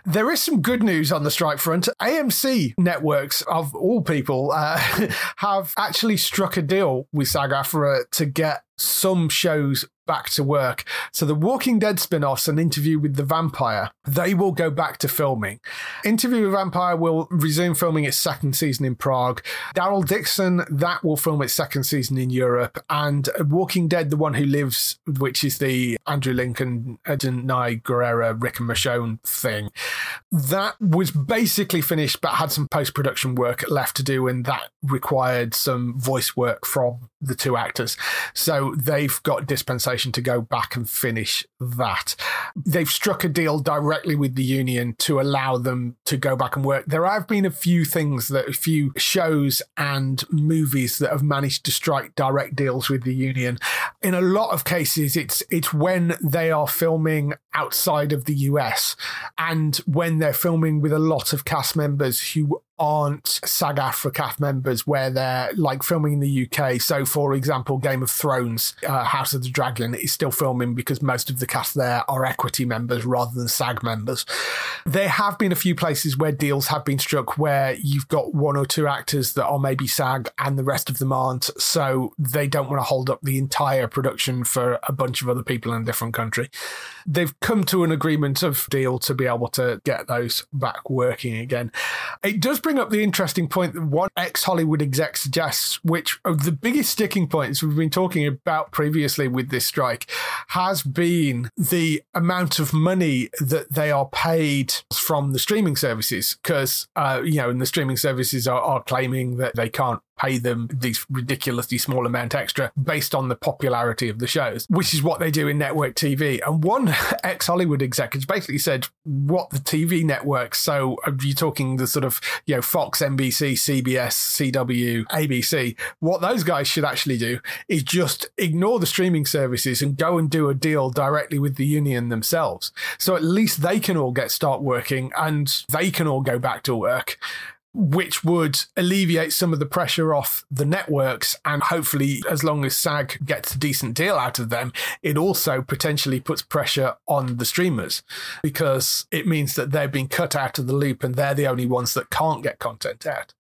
There is some good news on the strike front. AMC networks, of all people, uh, <laughs> have actually struck a deal with SAG AFTRA to get some shows back to work. So the Walking Dead spin-offs and Interview with the Vampire, they will go back to filming. Interview with Vampire will resume filming its second season in Prague. Daryl Dixon, that will film its second season in Europe. And Walking Dead, the one who lives, which is the Andrew Lincoln, Danai Gurira, Rick and Michonne thing, that was basically finished but had some post-production work left to do and that required some voice work from the two actors. So they've got dispensation to go back and finish that. They've struck a deal directly with the union to allow them to go back and work. There have been a few things that a few shows and movies that have managed to strike direct deals with the union. In a lot of cases, it's it's when they are filming outside of the US and when they're filming with a lot of cast members who aren't SAG AFTRA cast members where they're like filming in the UK. So, for example, Game of Thrones, uh, House of the Dragon is still filming because most of the cast there are equity members rather than SAG members. There have been a few places where deals have been struck where you've got one or two actors that are maybe SAG and the rest of them aren't. So, they don't want to hold up the entire production for a bunch of other people in a different country. They've come to an agreement of deal to be able to get those back working again. It does bring up the interesting point that one ex Hollywood exec suggests, which the biggest sticking points we've been talking about previously with this strike has been the amount of money that they are paid from the streaming services. Because, uh, you know, and the streaming services are, are claiming that they can't pay them these ridiculously small amount extra based on the popularity of the shows, which is what they do in network TV. And one <laughs> ex Hollywood executive basically said what the TV networks, so are you talking the sort of, you know, Fox, NBC, CBS, CW, ABC, what those guys should actually do is just ignore the streaming services and go and do a deal directly with the union themselves. So at least they can all get start working and they can all go back to work which would alleviate some of the pressure off the networks. And hopefully, as long as SAG gets a decent deal out of them, it also potentially puts pressure on the streamers because it means that they're being cut out of the loop and they're the only ones that can't get content out.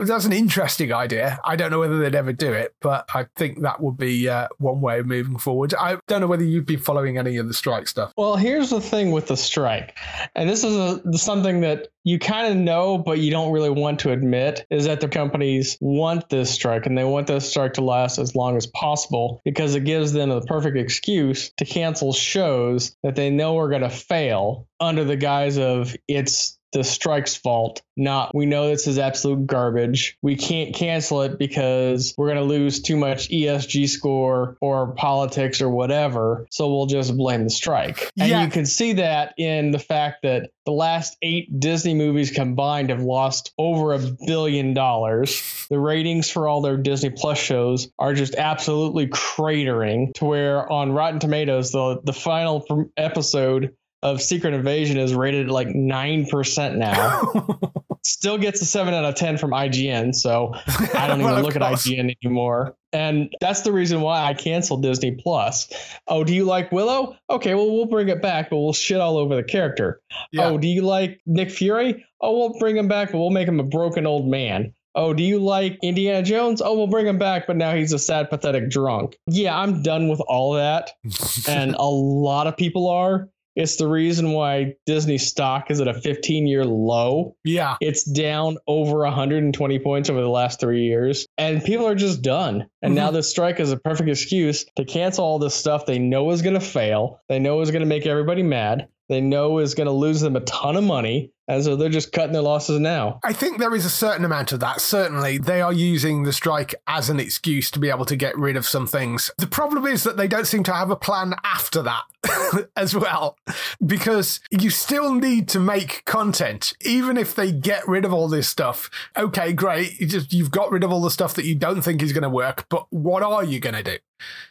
That's an interesting idea. I don't know whether they'd ever do it, but I think that would be uh, one way of moving forward. I don't know whether you've been following any of the strike stuff. Well, here's the thing with the strike, and this is a, something that you kind of know, but you don't really want to admit is that the companies want this strike and they want this strike to last as long as possible because it gives them a perfect excuse to cancel shows that they know are going to fail under the guise of it's the strike's fault, not we know this is absolute garbage. We can't cancel it because we're going to lose too much ESG score or politics or whatever. So we'll just blame the strike. And Yeah. you can see that in the fact that the last eight Disney movies combined have lost over a billion dollars. The ratings for all their Disney Plus shows are just absolutely cratering to where on Rotten Tomatoes, the, the final episode of Secret Invasion is rated like 9% now. <laughs> Still gets a 7 out of 10 from IGN, so I don't <laughs> even look at. IGN anymore. And that's the reason why I canceled Disney Plus. Oh, do you like Willow? Okay, well, we'll bring it back, but we'll shit all over the character. Yeah. Oh, do you like Nick Fury? Oh, we'll bring him back, but we'll make him a broken old man. Oh, do you like Indiana Jones? Oh, we'll bring him back, but now he's a sad, pathetic drunk. Yeah, I'm done with all that. <laughs> and a lot of people are. It's the reason why Disney stock is at a 15 year low. yeah. It's down over 120 points over the last three years, and people are just done. And now mm-hmm. this strike is a perfect excuse to cancel all this stuff they know is going to fail. They know is going to make everybody mad. They know is going to lose them a ton of money, and so they're just cutting their losses now. I think there is a certain amount of that. Certainly, they are using the strike as an excuse to be able to get rid of some things. The problem is that they don't seem to have a plan after that <coughs> as well, because you still need to make content, even if they get rid of all this stuff. Okay, great. You just you've got rid of all the stuff that you don't think is going to work, but what are you going to do?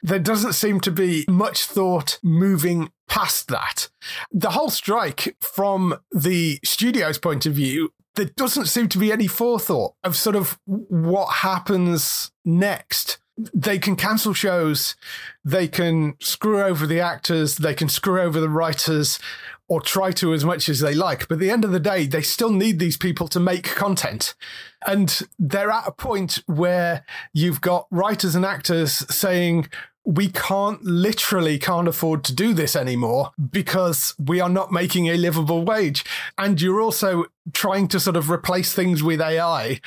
There doesn't seem to be much thought moving past that. The whole strike, from the studio's point of view, there doesn't seem to be any forethought of sort of what happens next. They can cancel shows, they can screw over the actors, they can screw over the writers, or try to as much as they like. But at the end of the day, they still need these people to make content. And they're at a point where you've got writers and actors saying, we can't literally can't afford to do this anymore because we are not making a livable wage. And you're also trying to sort of replace things with AI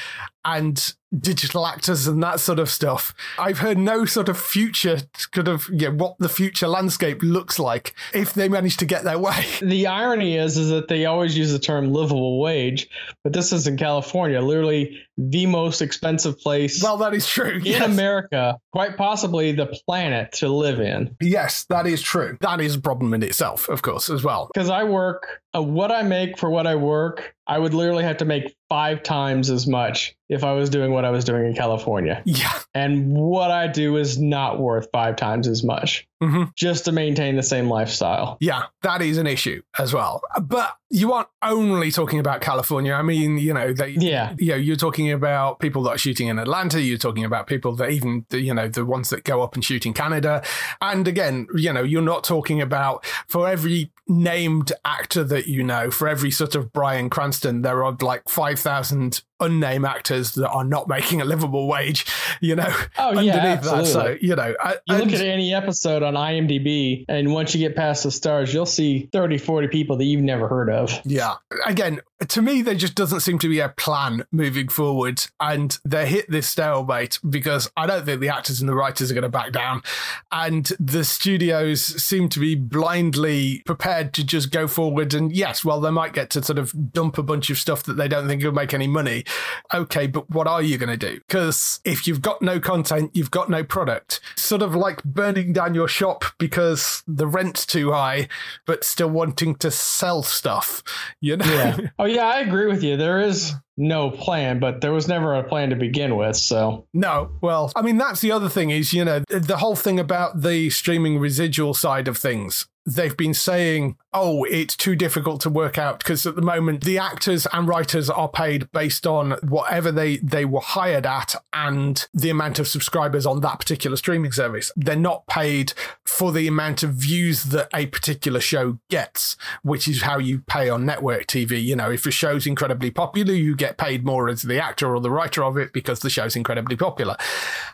and digital actors and that sort of stuff. I've heard no sort of future kind of yeah, what the future landscape looks like if they manage to get their way. <laughs> The irony is, is that they always use the term livable wage, but this is in California, literally the most expensive place Well, that is true. in Yes. America, quite possibly the planet to live in. yes, that is true. That is a problem in itself, of course, as well. Because I work, uh, what I make for what I work, I would literally have to make five times as much if I was doing what I was doing in California. Yeah. And what I do is not worth five times as much Mhm. just to maintain the same lifestyle. Yeah, that is an issue as well. But you aren't only talking about California. I mean, you know, they, Yeah. you know, you're talking about people that are shooting in Atlanta. You're talking about people that even, the, you know, the ones that go up and shoot in Canada. And again, you know, you're not talking about for every named actor that you know, for every sort of Bryan Cranston, there are like 5,000 unnamed actors that are not making a livable wage, you know, Oh, yeah, underneath that. So, you know, I- You look at any episode on IMDb, and once you get past the stars, you'll see 30, 40 people that you've never heard of. Yeah. Again, to me, there just doesn't seem to be a plan moving forward. And they hit this stalemate because I don't think the actors and the writers are going to back down. And the studios seem to be blindly prepared to just go forward. And yes, well, they might get to sort of dump a bunch of stuff that they don't think will make any money. Okay, but what are you going to do? Because if you've got no content, you've got no product. Sort of like burning down your shop because the rent's too high, but still wanting to sell stuff, you know? Yeah. Oh, <laughs> yeah, I agree with you. There is no plan, but there was never a plan to begin with. So, No, well, I mean, that's the other thing is, you know, the whole thing about the streaming residual side of things. They've been saying, oh, it's too difficult to work out because at the moment the actors and writers are paid based on whatever they, they were hired at and the amount of subscribers on that particular streaming service. They're not paid for the amount of views that a particular show gets, which is how you pay on network TV. You know, if a show's incredibly popular, you get paid more as the actor or the writer of it because the show's incredibly popular.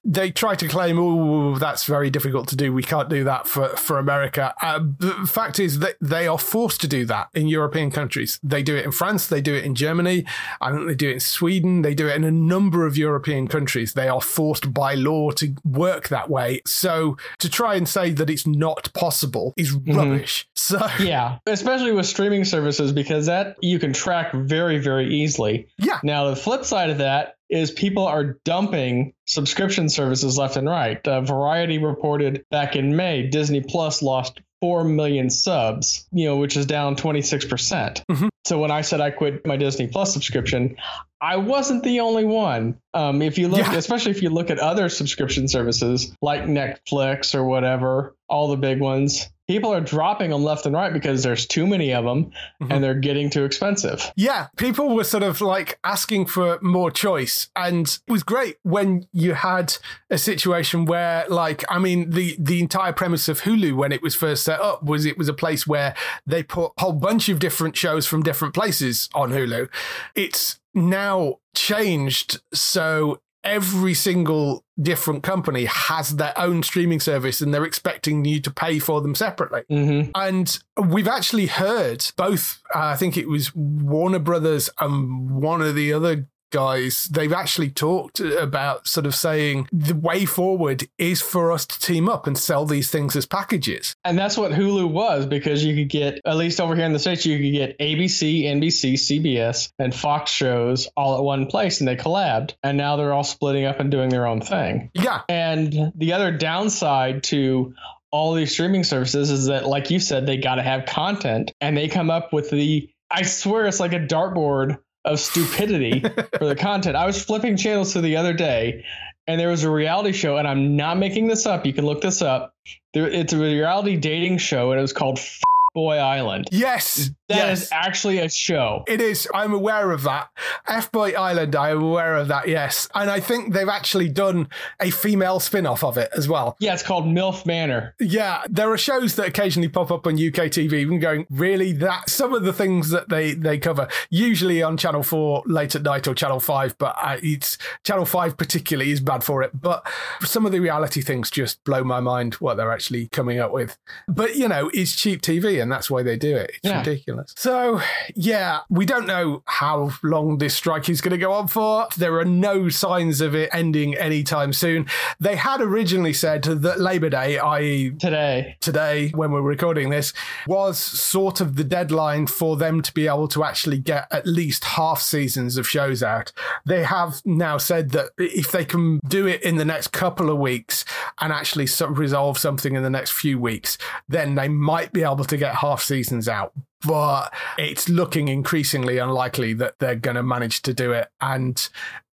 They try to claim, oh, that's very difficult to do. We can't do that for, for America. Uh, the fact is that they are forced to do that in European countries. They do it in France, they do it in Germany, I think they do it in Sweden, they do it in a number of European countries. They are forced by law to work that way. So to try and say that it's not possible is rubbish. So yeah, especially with streaming services, because that you can track very, very easily. Yeah, Now, the flip side of that is people are dumping subscription services left and right. Uh, Variety reported back in May Disney Plus lost 4 million subs, you know, which is down 26%. percent Mhm. So when I said I quit my Disney Plus subscription, I wasn't the only one. Um, if you look, Yeah. especially if you look at other subscription services like Netflix or whatever, all the big ones, people are dropping them left and right because there's too many of them Mhm. and they're getting too expensive. Yeah, people were sort of like asking for more choice, and it was great when you had a situation where, like, I mean, the the entire premise of Hulu when it was first set up was it was a place where they put a whole bunch of different shows from different places on Hulu. It's now changed so every single different company has their own streaming service and they're expecting you to pay for them separately. hmm And we've actually heard both, uh, I think it was Warner Brothers and one of the other guys, they've actually talked about sort of saying the way forward is for us to team up and sell these things as packages. And that's what Hulu was because you could get, at least over here in the States, you could get ABC, NBC, CBS, and Fox shows all at one place and they collabed. And now they're all splitting up and doing their own thing. Yeah. And the other downside to all these streaming services is that, like you said, they got to have content and they come up with the, I swear it's like a dartboard of stupidity for the content. I was flipping channels to the other day and there was a reality show, and I'm not making this up. You can look this up. There, it's a reality dating show, and it was called F- Boy Island. Yes. That is yes. actually a show. It is. I'm aware of that. F Boy Island, I'm aware of that, yes. And I think they've actually done a female spin off of it as well. Yeah, it's called MILF Manor. Yeah, there are shows that occasionally pop up on UK TV, even going, really? That some of the things that they they cover, usually on Channel 4 late at night or Channel 5, but uh, it's Channel 5 particularly is bad for it. But some of the reality things just blow my mind what they're actually coming up with. But, you know, it's cheap TV and that's why they do it. It's Yeah. ridiculous. So, yeah, we don't know how long this strike is going to go on for. There are no signs of it ending anytime soon. They had originally said that Labor Day, i.e., Today. today when we're recording this was sort of the deadline for them to be able to actually get at least half seasons of shows out. They have now said that if they can do it in the next couple of weeks and actually resolve something in the next few weeks, then they might be able to get half seasons out. But it's looking increasingly unlikely that they're going to manage to do it. And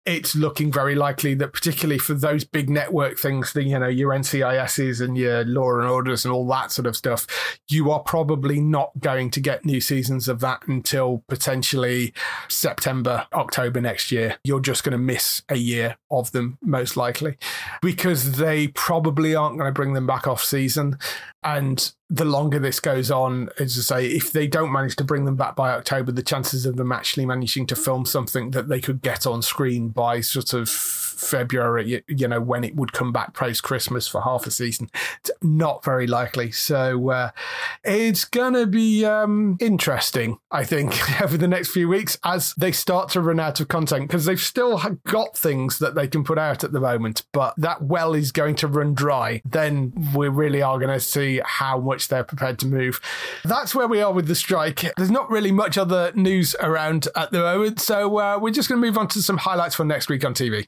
it's looking very likely that particularly for those big network things, the you know your NCISs and your Law and Orders and all that sort of stuff, you are probably not going to get new seasons of that until potentially September, October next year. You're just going to miss a year of them most likely because they probably aren't going to bring them back off season. And the longer this goes on, as I say, if they don't manage to bring them back by October, the chances of them actually managing to film something that they could get on screen by sort of February, you know, when it would come back post Christmas for half a season, it's not very likely. So uh, it's going to be um, interesting, I think, <laughs> over the next few weeks as they start to run out of content because they've still got things that they can put out at the moment, but that well is going to run dry. Then we really are going to see how much they're prepared to move. That's where we are with the strike. There's not really much other news around at the moment, so uh, we're just going to move on to some highlights for next week on TV.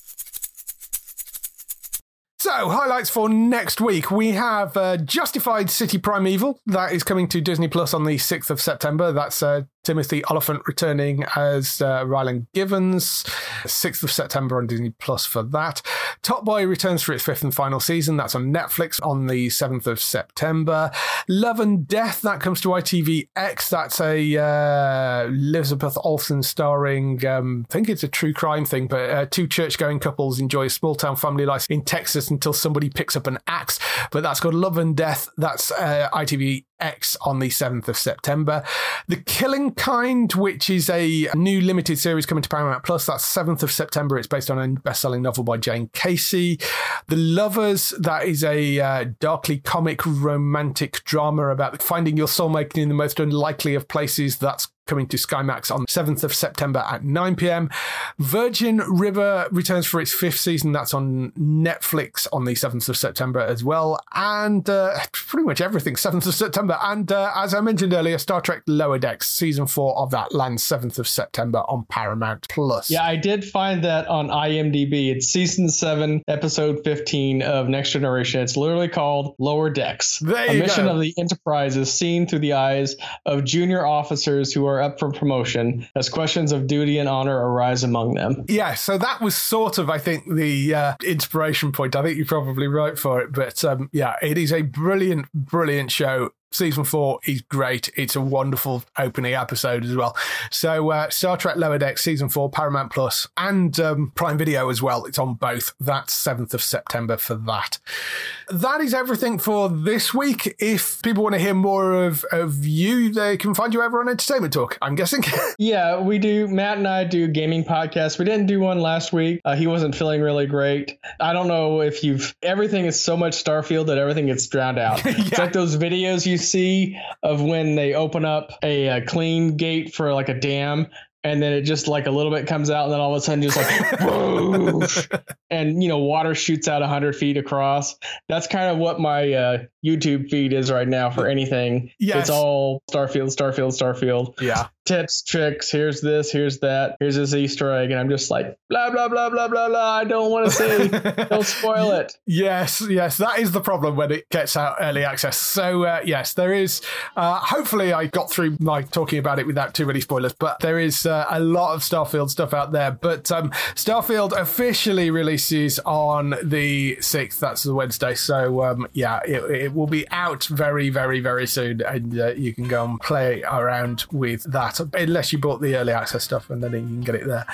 So, highlights for next week. We have uh, Justified City Primeval. That is coming to Disney Plus on the 6th of September. That's uh, Timothy Olyphant returning as uh, Givens. 6th of September on Disney Plus for that. Top Boy returns for its fifth and final season. That's on Netflix on the 7th of September. Love and Death, that comes to ITVX. That's a uh, Elizabeth Olsen starring, um, I think it's a true crime thing, but uh, two church going couples enjoy a small town family life in Texas until somebody picks up an axe. But that's called Love and Death. That's uh, ITV X on the 7th of September. The Killing Kind, which is a new limited series coming to Paramount Plus, that's 7th of September. It's based on a best selling novel by Jane Casey. The Lovers, that is a uh, darkly comic romantic drama about finding your soulmate in the most unlikely of places. That's coming to Sky Max on 7th of September at 9 pm. Virgin River returns for its fifth season. That's on Netflix on the 7th of September as well. And uh, pretty much everything, 7th of September. And uh, as I mentioned earlier, Star Trek Lower Decks, season four of that lands 7th of September on Paramount Plus. Yeah, I did find that on IMDb. It's season seven, episode 15 of Next Generation. It's literally called Lower Decks. There a mission go. of the Enterprise is seen through the eyes of junior officers who are up for promotion as questions of duty and honor arise among them. Yeah, so that was sort of, I think, the uh, inspiration point. I think you're probably right for it. But um, yeah, it is a brilliant, brilliant show. Season four is great. It's a wonderful opening episode as well. So, uh, Star Trek Lower Deck Season four, Paramount Plus, and um, Prime Video as well. It's on both. That's 7th of September for that. That is everything for this week. If people want to hear more of, of you, they can find you over on Entertainment Talk, I'm guessing. <laughs> Yeah, we do. Matt and I do gaming podcasts. We didn't do one last week. Uh, he wasn't feeling really great. I don't know if you've. Everything is so much Starfield that everything gets drowned out. <laughs> It's like those videos you see of when they open up a, a clean gate for like a dam. And then it just like a little bit comes out, and then all of a sudden just like, <laughs> whoosh, and you know, water shoots out hundred feet across. That's kind of what my uh, YouTube feed is right now for anything. Yes. It's all Starfield, Starfield, Starfield yeah. Tips, tricks. Here's this, here's that. Here's this Easter egg, and I'm just like blah blah blah blah blah blah. I don't want to say. <laughs> don't spoil it. Yes, yes, that is the problem when it gets out early access. So uh, yes, there is. Uh, hopefully, I got through my talking about it without too many spoilers. But there is uh, a lot of Starfield stuff out there. But um, Starfield officially releases on the sixth. That's the Wednesday. So um, yeah, it, it will be out very, very, very soon, and uh, you can go and play around with that. Unless you bought the early access stuff, and then you can get it there.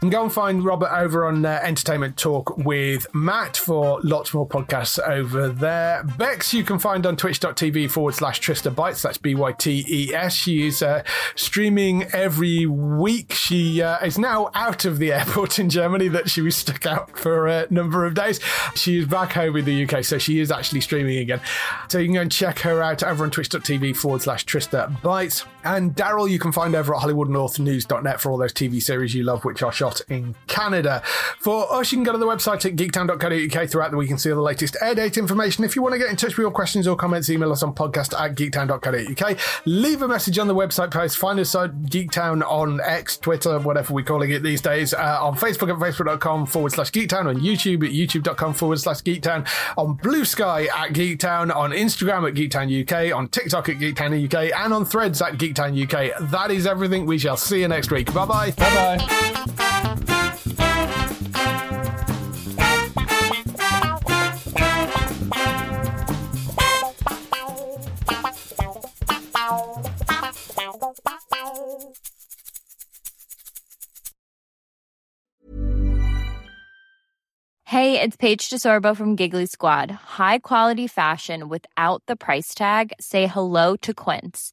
And go and find Robert over on uh, Entertainment Talk with Matt for lots more podcasts over there. Bex, you can find on twitch.tv forward slash Trista Bytes. That's B Y T E S. She is uh, streaming every week. She uh, is now out of the airport in Germany that she was stuck out for a number of days. She is back home in the UK, so she is actually streaming again. So you can go and check her out over on twitch.tv forward slash Trista Bytes. And Daryl, you can find over at HollywoodNorthNews.net for all those TV series you love, which are shot in Canada. For us, you can go to the website at geektown.co.uk throughout the week and see all the latest air date information. If you want to get in touch with your questions or comments, email us on podcast at geektown.co.uk. Leave a message on the website post. Find us at Geektown on X, Twitter, whatever we're calling it these days. Uh, on Facebook at facebook.com forward slash geektown. On YouTube at youtube.com forward slash geektown. On Blue Sky at Geektown. On Instagram at Geektown UK. On TikTok at Geektown UK. And on Threads at Geektown UK. That is everything. We shall see you next week. Bye bye. Bye bye. Hey, Hey, it's Paige DeSorbo from Giggly Squad. High quality fashion without the price tag. Say hello to Quince.